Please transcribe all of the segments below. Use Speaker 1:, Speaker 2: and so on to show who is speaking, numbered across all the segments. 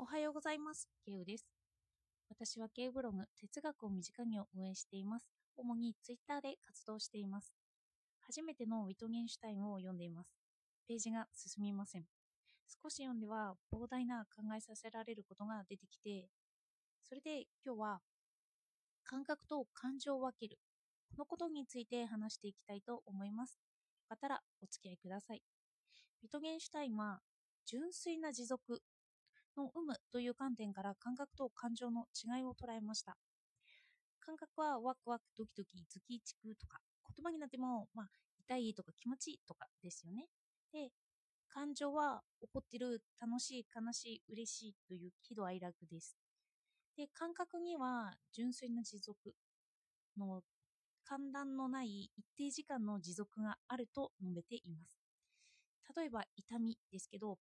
Speaker 1: おはようございます。ケウです。私はケウブログ、哲学を身近にを運営しています。主にツイッターで活動しています。初めてのウィトゲンシュタインを読んでいます。ページが進みません。少し読んでは膨大な考えさせられることが出てきて、それで今日は感覚と感情を分ける。このことについて話していきたいと思います。よかったらお付き合いください。ウィトゲンシュタインは純粋な持続の有無という観点から感覚と感情の違いを捉えました。感覚はワクワク、ドキドキ、ズキチクとか、言葉になっても、まあ、痛いとか気持ちいいとかですよね。で、感情は怒ってる、楽しい、悲しい、嬉しいという喜怒哀楽です。で、感覚には純粋な持続の寒暖のない一定時間の持続があると述べています。例えば痛みですけど、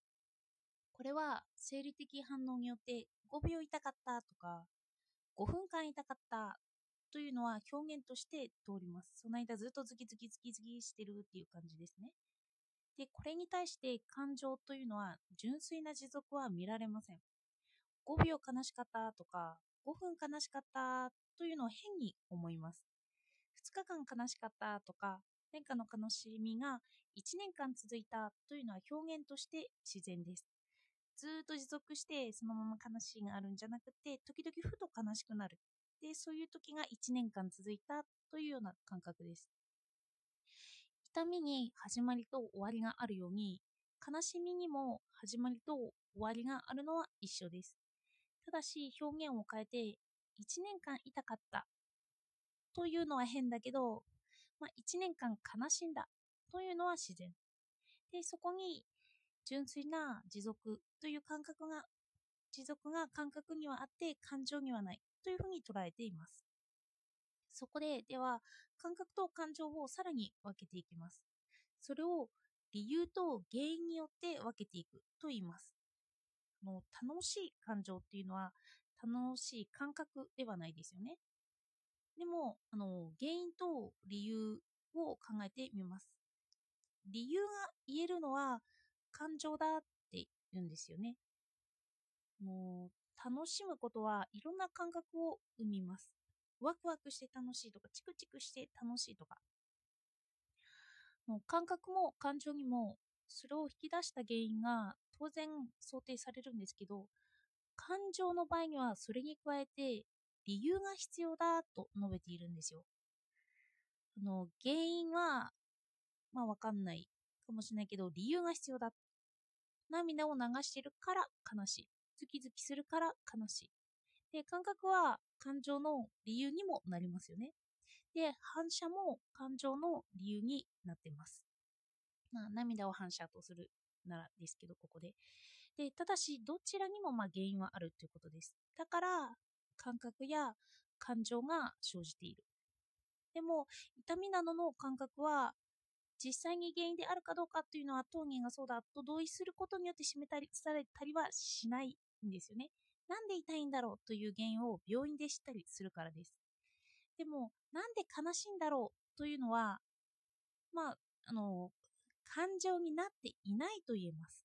Speaker 1: これは生理的反応によって5秒痛かったとか5分間痛かったというのは表現として通ります。その間ずっとズキズキズキズキしてるっていう感じですね。で、これに対して感情というのは純粋な持続は見られません。5秒悲しかったとか5分悲しかったというのを変に思います。2日間悲しかったとか変化の悲しみが1年間続いたというのは表現として自然です。ずっと持続してそのまま悲しいがあるんじゃなくて時々ふと悲しくなる。でそういう時が1年間続いたというような感覚です。痛みに始まりと終わりがあるように悲しみにも始まりと終わりがあるのは一緒です。ただし表現を変えて1年間痛かったというのは変だけど、まあ、1年間悲しんだというのは自然。でそこに純粋な持続という感覚が持続が感覚にはあって感情にはないというふうに捉えていますそこででは感覚と感情をさらに分けていきますそれを理由と原因によって分けていくと言いますもう楽しい感情っていうのは楽しい感覚ではないですよねでもあの原因と理由を考えてみます理由が言えるのは感情だって言うんですよね。もう楽しむことはいろんな感覚を生みます。ワクワクして楽しいとか、チクチクして楽しいとか。もう感覚も感情にもそれを引き出した原因が当然想定されるんですけど、感情の場合にはそれに加えて理由が必要だと述べているんですよ。あの原因はまあわかんないかもしれないけど理由が必要だ涙を流してるから悲しい。ズキズキするから悲しい。で、感覚は感情の理由にもなりますよね。で、反射も感情の理由になってます。まあ、涙を反射とするならですけど、ここで。で、ただし、どちらにもま原因はあるということです。だから、感覚や感情が生じている。でも、痛みなどの感覚は実際に原因であるかどうかというのは当人がそうだと同意することによって示たりされたりはしないんですよね。なんで痛いんだろうという原因を病院で知ったりするからです。でも、なんで悲しいんだろうというのは、まあ、あの、感情になっていないと言えます。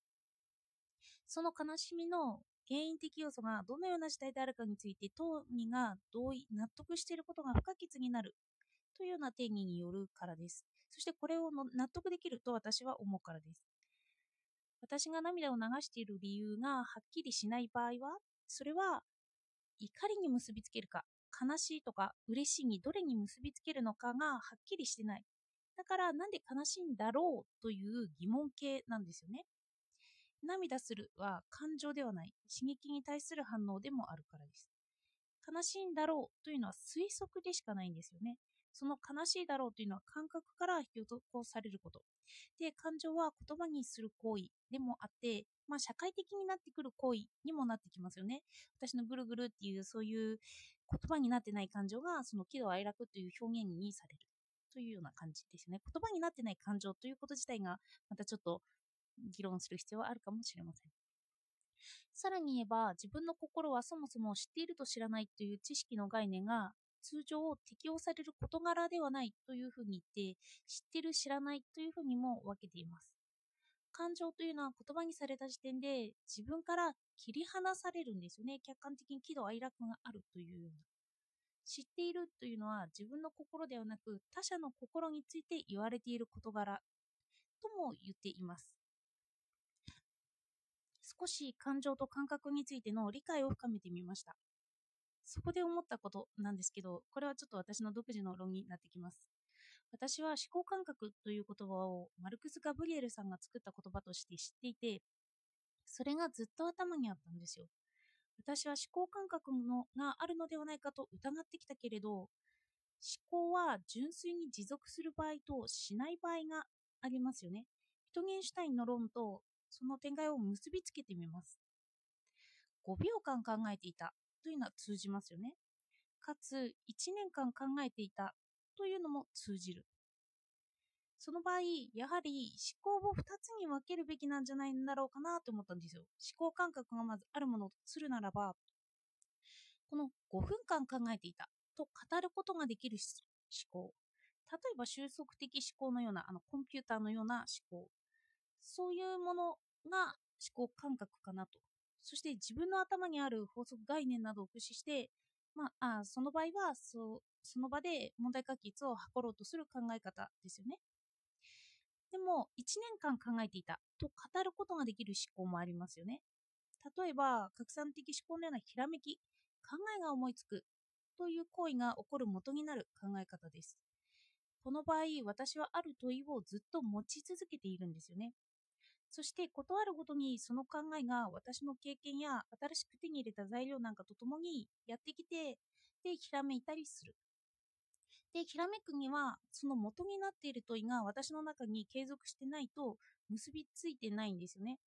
Speaker 1: その悲しみの原因的要素がどのような事態であるかについて当人が同意、納得していることが不可欠になるというような定義によるからです。そしてこれを納得できると私は思うからです。私が涙を流している理由がはっきりしない場合は、それは怒りに結びつけるか、悲しいとか嬉しいにどれに結びつけるのかがはっきりしてない。だからなんで悲しいんだろうという疑問形なんですよね。涙するは感情ではない、刺激に対する反応でもあるからです。悲しいんだろうというのは推測でしかないんですよね。その悲しいだろうというのは感覚から引き起こされること。で、感情は言葉にする行為でもあって、まあ、社会的になってくる行為にもなってきますよね。私のぐるぐるっていうそういう言葉になってない感情がその喜怒哀楽という表現にされるというような感じですよね。言葉になってない感情ということ自体がまたちょっと議論する必要はあるかもしれません。さらに言えば自分の心はそもそも知っていると知らないという知識の概念が通常適用される事柄ではないというふうに言って知ってる知らないというふうにも分けています感情というのは言葉にされた時点で自分から切り離されるんですよね。客観的に喜怒哀楽があるというような。知っているというのは自分の心ではなく他者の心について言われている事柄とも言っています。少し感情と感覚についての理解を深めてみました。そこで思ったことなんですけど、これはちょっと私の独自の論になってきます。私は思考感覚という言葉をマルクス・ガブリエルさんが作った言葉として知っていて、それがずっと頭にあったんですよ。私は思考感覚のがあるのではないかと疑ってきたけれど、思考は純粋に持続する場合としない場合がありますよね。ヒトゲンシュタインの論とその展開を結びつけてみます。5秒間考えていたというのは通じますよね。かつ、1年間考えていたというのも通じる。その場合、やはり思考を2つに分けるべきなんじゃないんだろうかなと思ったんですよ。思考感覚がまずあるものとするならば、この5分間考えていたと語ることができる思考。例えば収束的思考のようなあのコンピューターのような思考。そういうものが思考感覚かなと。そして自分の頭にある法則概念などを駆使して、まあ、あその場合はそその場で問題解決を図ろうとする考え方ですよね。でも、1年間考えていたと語ることができる思考もありますよね。例えば、拡散的思考のようなひらめき、考えが思いつくという行為が起こる元になる考え方です。この場合、私はある問いをずっと持ち続けているんですよね。そして、断るごとにその考えが私の経験や新しく手に入れた材料なんかとともにやってきて、で、ひらめいたりする。で、ひらめくには、その元になっている問いが私の中に継続してないと結びついてないんですよね。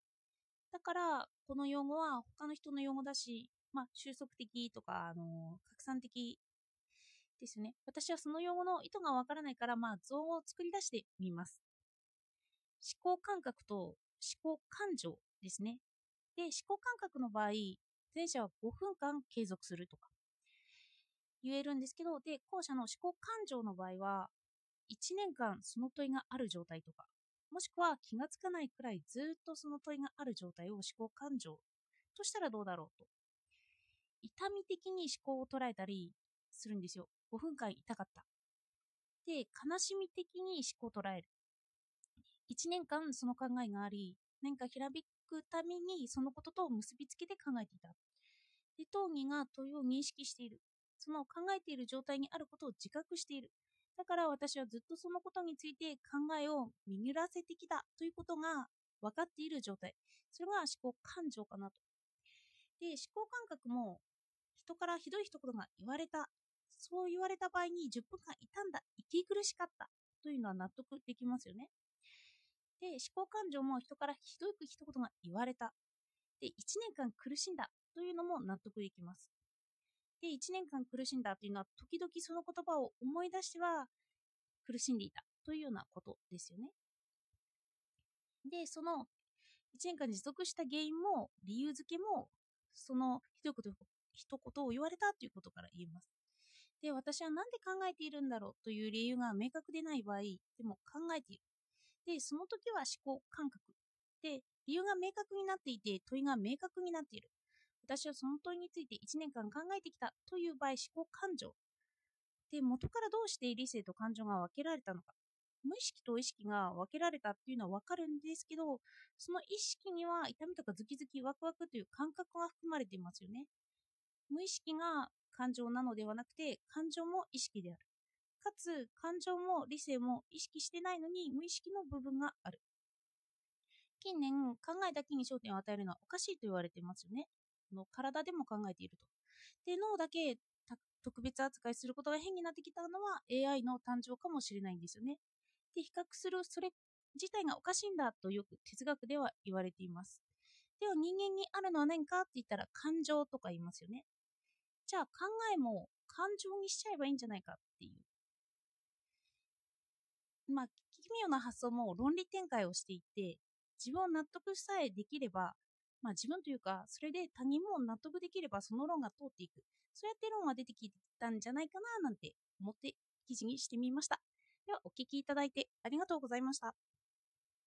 Speaker 1: だから、この用語は他の人の用語だし、まあ、収束的とか、あの拡散的ですよね。私はその用語の意図がわからないから、まあ、造語を作り出してみます。思考感覚と思考感情ですね。で、思考感覚の場合、前者は5分間継続するとか、言えるんですけど、で、後者の思考感情の場合は、1年間その問いがある状態とか、もしくは気がつかないくらいずっとその問いがある状態を思考感情としたらどうだろうと。痛み的に思考を捉えたりするんですよ。5分間痛かった。で、悲しみ的に思考を捉える。1年間その考えがあり、何かひらめくためにそのことと結びつけて考えていた。で、当義が問いを認識している。その考えている状態にあることを自覚している。だから私はずっとそのことについて考えを巡らせてきたということが分かっている状態。それが思考感情かなと。で、思考感覚も人からひどい一言が言われた。そう言われた場合に10分間いたんだ。息苦しかった。というのは納得できますよね。で、思考感情も人からひどく一言が言われた。で、1年間苦しんだ。というのも納得できます。で、1年間苦しんだというのは、時々その言葉を思い出しては苦しんでいたというようなことですよね。で、その1年間持続した原因も理由付けも、そのひどいこと、一言を言われたということから言えます。で、私は何で考えているんだろうという理由が明確でない場合、でも考えている。で、その時は思考感覚。で、理由が明確になっていて、問いが明確になっている。私はその問いについて1年間考えてきたという場合、思考感情。で、元からどうして理性と感情が分けられたのか。無意識と意識が分けられたっていうのは分かるんですけど、その意識には痛みとかズキズキワクワクという感覚が含まれていますよね。無意識が感情なのではなくて、感情も意識である。かつ、感情も理性も意識してないのに無意識の部分がある。近年、考えだけに焦点を与えるのはおかしいと言われてますよね。の体でも考えていると。で、脳だけ特別扱いすることが変になってきたのは AI の誕生かもしれないんですよね。で、比較するそれ自体がおかしいんだとよく哲学では言われています。では人間にあるのは何かって言ったら感情とか言いますよね。じゃあ考えも感情にしちゃえばいいんじゃないかっていう。まあ、奇妙な発想も論理展開をしていて、自分を納得さえできれば、まあ、自分というか、それで他人も納得できればその論が通っていく。そうやって論が出てきたんじゃないかななんて思って記事にしてみました。では、お聴きいただいてありがとうございました。